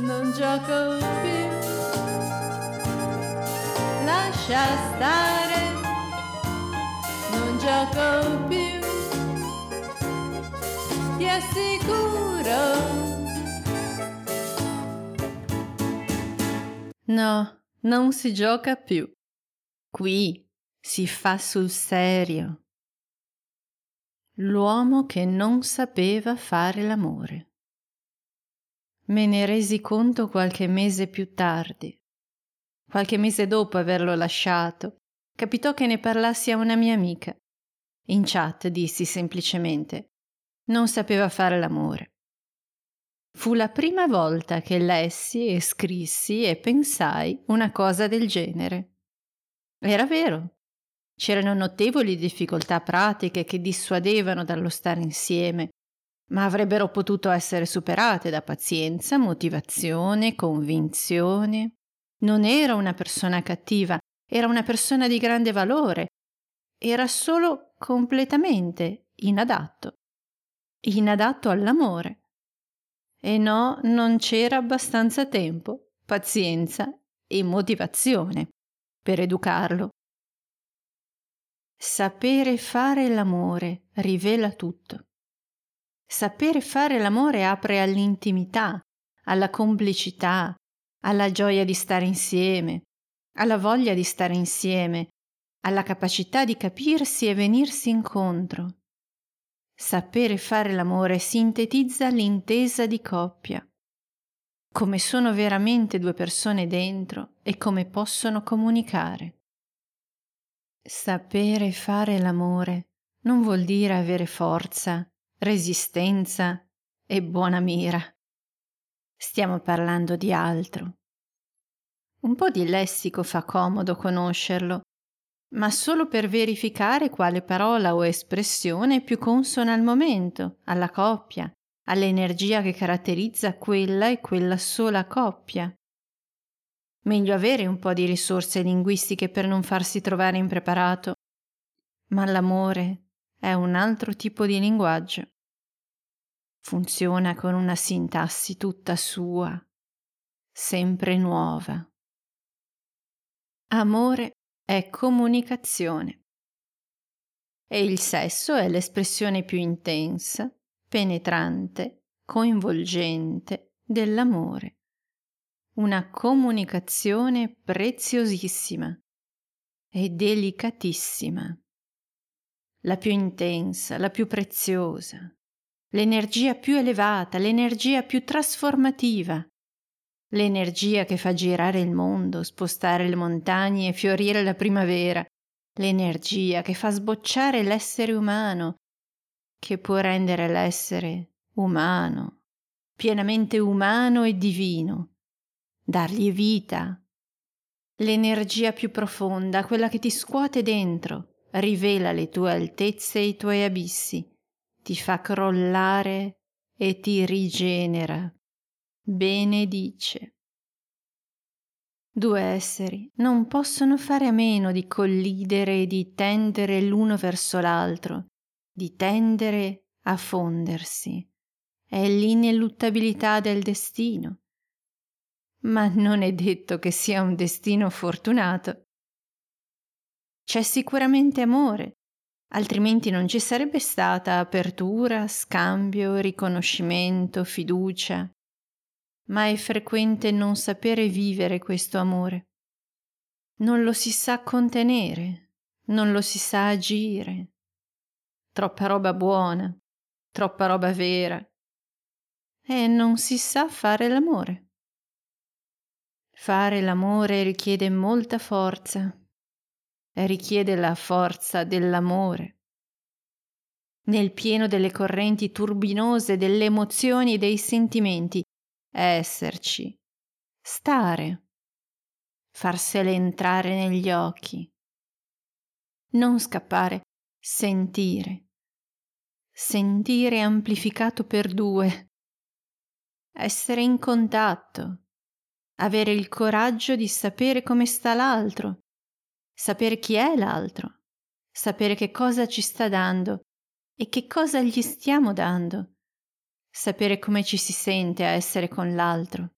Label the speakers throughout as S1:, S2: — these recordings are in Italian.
S1: non gioco più. Lascia stare, non gioco più. Ti assicuro. No, non si gioca più. Qui si fa sul serio. L'uomo che non sapeva fare l'amore. Me ne resi conto qualche mese più tardi. Qualche mese dopo averlo lasciato, capitò che ne parlassi a una mia amica. In chat dissi semplicemente non sapeva fare l'amore. Fu la prima volta che lessi e scrissi e pensai una cosa del genere. Era vero. C'erano notevoli difficoltà pratiche che dissuadevano dallo stare insieme, ma avrebbero potuto essere superate da pazienza, motivazione, convinzione. Non era una persona cattiva, era una persona di grande valore. Era solo completamente inadatto. Inadatto all'amore. E no, non c'era abbastanza tempo, pazienza e motivazione per educarlo. Sapere fare l'amore rivela tutto. Sapere fare l'amore apre all'intimità, alla complicità, alla gioia di stare insieme, alla voglia di stare insieme, alla capacità di capirsi e venirsi incontro. Sapere fare l'amore sintetizza l'intesa di coppia, come sono veramente due persone dentro e come possono comunicare. Sapere fare l'amore non vuol dire avere forza, resistenza e buona mira. Stiamo parlando di altro. Un po' di lessico fa comodo conoscerlo, ma solo per verificare quale parola o espressione è più consona al momento, alla coppia, all'energia che caratterizza quella e quella sola coppia. Meglio avere un po' di risorse linguistiche per non farsi trovare impreparato, ma l'amore è un altro tipo di linguaggio. Funziona con una sintassi tutta sua, sempre nuova. Amore è comunicazione. E il sesso è l'espressione più intensa, penetrante, coinvolgente dell'amore. Una comunicazione preziosissima e delicatissima. La più intensa, la più preziosa, l'energia più elevata, l'energia più trasformativa, l'energia che fa girare il mondo, spostare le montagne e fiorire la primavera, l'energia che fa sbocciare l'essere umano, che può rendere l'essere umano, pienamente umano e divino, dargli vita, l'energia più profonda, quella che ti scuote dentro, rivela le tue altezze e i tuoi abissi, ti fa crollare e ti rigenera benedice. Due esseri non possono fare a meno di collidere e di tendere l'uno verso l'altro, di tendere a fondersi. È l'ineluttabilità del destino. Ma non è detto che sia un destino fortunato. C'è sicuramente amore, altrimenti non ci sarebbe stata apertura, scambio, riconoscimento, fiducia, ma è frequente non sapere vivere questo amore. Non lo si sa contenere, non lo si sa agire. Troppa roba buona, troppa roba vera. E non si sa fare l'amore. Fare l'amore richiede molta forza, richiede la forza dell'amore. Nel pieno delle correnti turbinose delle emozioni e dei sentimenti, esserci, stare, farsele entrare negli occhi, non scappare, sentire, sentire amplificato per due, essere in contatto, avere il coraggio di sapere come sta l'altro, sapere chi è l'altro, sapere che cosa ci sta dando e che cosa gli stiamo dando. Sapere come ci si sente a essere con l'altro,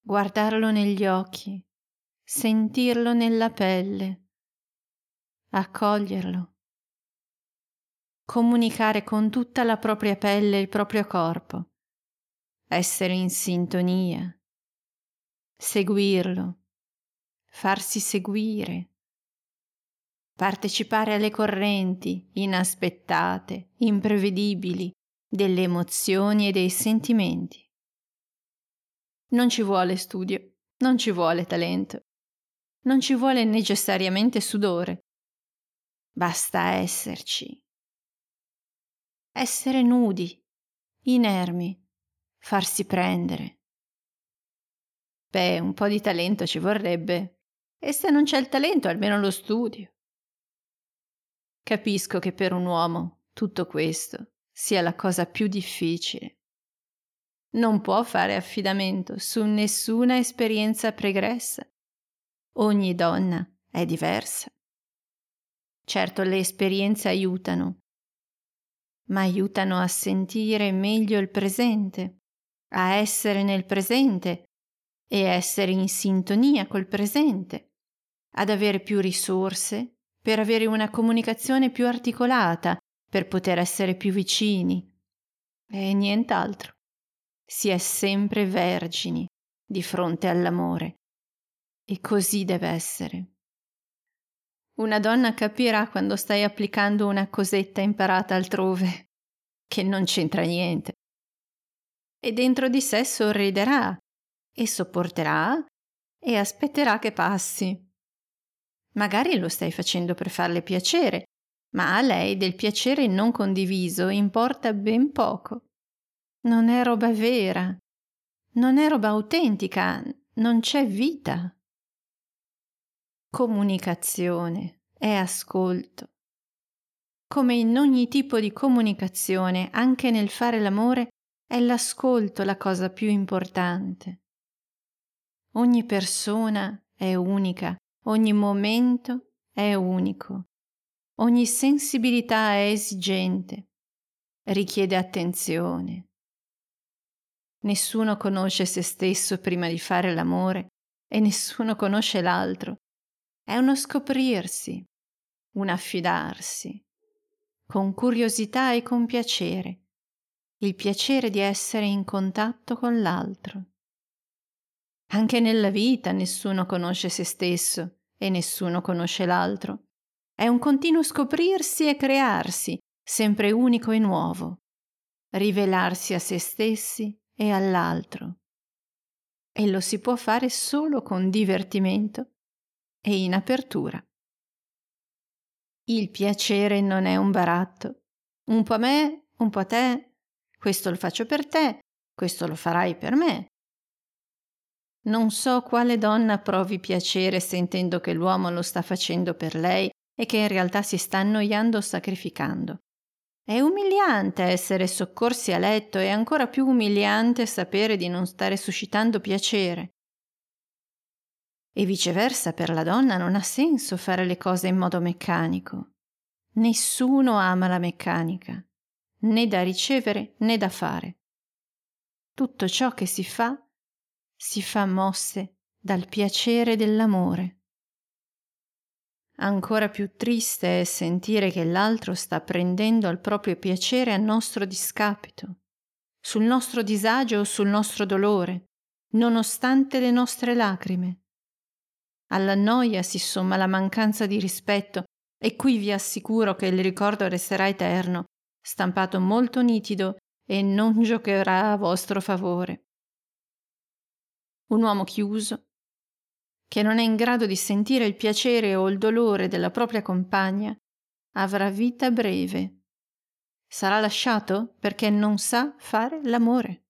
S1: guardarlo negli occhi, sentirlo nella pelle, accoglierlo, comunicare con tutta la propria pelle il proprio corpo, essere in sintonia, seguirlo, farsi seguire, partecipare alle correnti inaspettate, imprevedibili delle emozioni e dei sentimenti. Non ci vuole studio, non ci vuole talento, non ci vuole necessariamente sudore. Basta esserci. Essere nudi, inermi, farsi prendere. Beh, un po' di talento ci vorrebbe. E se non c'è il talento, almeno lo studio. Capisco che per un uomo tutto questo sia la cosa più difficile non può fare affidamento su nessuna esperienza pregressa. Ogni donna è diversa. Certo le esperienze aiutano, ma aiutano a sentire meglio il presente, a essere nel presente e essere in sintonia col presente, ad avere più risorse per avere una comunicazione più articolata, per poter essere più vicini e nient'altro si è sempre vergini di fronte all'amore. E così deve essere. Una donna capirà quando stai applicando una cosetta imparata altrove, che non c'entra niente. E dentro di sé sorriderà e sopporterà e aspetterà che passi. Magari lo stai facendo per farle piacere, ma a lei del piacere non condiviso importa ben poco. Non è roba vera, non è roba autentica, non c'è vita. Comunicazione è ascolto. Come in ogni tipo di comunicazione, anche nel fare l'amore, è l'ascolto la cosa più importante. Ogni persona è unica, ogni momento è unico, ogni sensibilità è esigente, richiede attenzione, Nessuno conosce se stesso prima di fare l'amore e nessuno conosce l'altro. È uno scoprirsi, un affidarsi, con curiosità e con piacere, il piacere di essere in contatto con l'altro. Anche nella vita nessuno conosce se stesso e nessuno conosce l'altro. È un continuo scoprirsi e crearsi, sempre unico e nuovo, rivelarsi a se stessi e all'altro. E lo si può fare solo con divertimento e in apertura. Il piacere non è un baratto. Un po' a me, un po' a te, questo lo faccio per te, questo lo farai per me. Non so quale donna provi piacere sentendo che l'uomo lo sta facendo per lei e che in realtà si sta annoiando o sacrificando. È umiliante essere soccorsi a letto e ancora più umiliante sapere di non stare suscitando piacere. E viceversa per la donna non ha senso fare le cose in modo meccanico. Nessuno ama la meccanica, né da ricevere né da fare. Tutto ciò che si fa, si fa mosse dal piacere dell'amore. Ancora più triste è sentire che l'altro sta prendendo al proprio piacere a nostro discapito, sul nostro disagio o sul nostro dolore, nonostante le nostre lacrime. Alla noia si somma la mancanza di rispetto e qui vi assicuro che il ricordo resterà eterno, stampato molto nitido e non giocherà a vostro favore. Un uomo chiuso, che non è in grado di sentire il piacere o il dolore della propria compagna, avrà vita breve. Sarà lasciato perché non sa fare l'amore.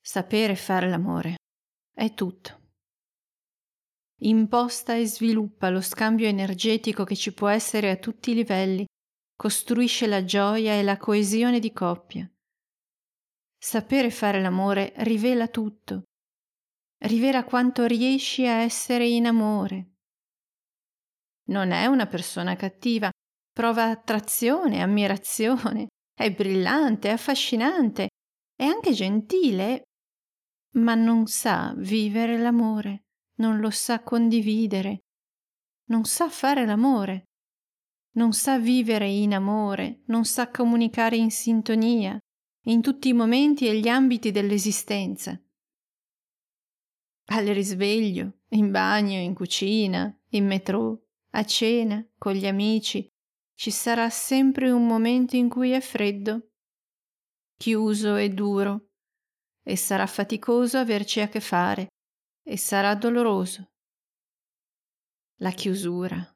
S1: Sapere fare l'amore è tutto. Imposta e sviluppa lo scambio energetico che ci può essere a tutti i livelli, costruisce la gioia e la coesione di coppia. Sapere fare l'amore rivela tutto, rivela quanto riesci a essere in amore. Non è una persona cattiva, prova attrazione, ammirazione, è brillante, affascinante, è anche gentile, ma non sa vivere l'amore, non lo sa condividere, non sa fare l'amore, non sa vivere in amore, non sa comunicare in sintonia in tutti i momenti e gli ambiti dell'esistenza. Al risveglio, in bagno, in cucina, in metro, a cena, con gli amici, ci sarà sempre un momento in cui è freddo, chiuso e duro, e sarà faticoso averci a che fare, e sarà doloroso. La chiusura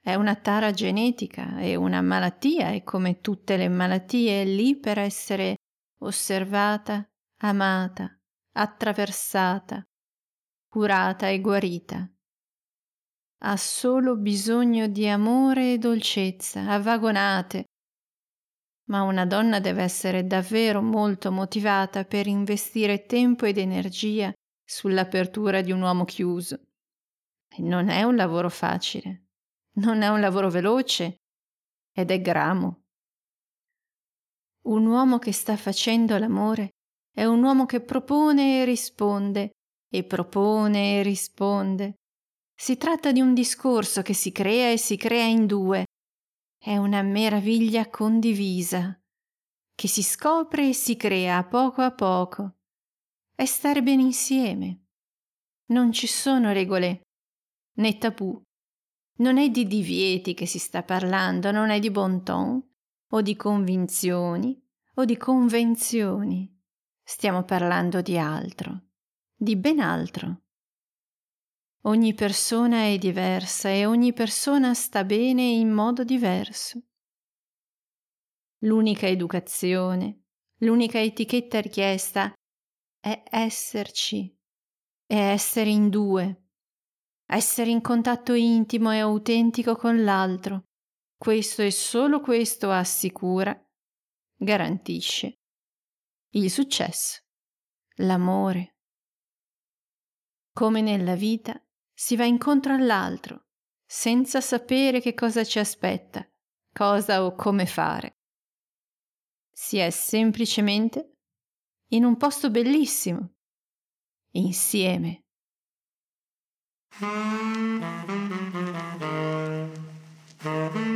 S1: è una tara genetica, è una malattia e come tutte le malattie è lì per essere osservata, amata, attraversata, curata e guarita ha solo bisogno di amore e dolcezza, avvagonate. Ma una donna deve essere davvero molto motivata per investire tempo ed energia sull'apertura di un uomo chiuso. Non è un lavoro facile, non è un lavoro veloce ed è gramo. Un uomo che sta facendo l'amore è un uomo che propone e risponde, e propone e risponde, si tratta di un discorso che si crea e si crea in due. È una meraviglia condivisa, che si scopre e si crea a poco a poco. È stare bene insieme. Non ci sono regole né tabù. Non è di divieti che si sta parlando, non è di bon ton o di convinzioni o di convenzioni. Stiamo parlando di altro, di ben altro. Ogni persona è diversa e ogni persona sta bene in modo diverso. L'unica educazione, l'unica etichetta richiesta è esserci, è essere in due, essere in contatto intimo e autentico con l'altro. Questo e solo questo assicura, garantisce il successo, l'amore. Come nella vita, si va incontro all'altro, senza sapere che cosa ci aspetta, cosa o come fare. Si è semplicemente in un posto bellissimo, insieme. You.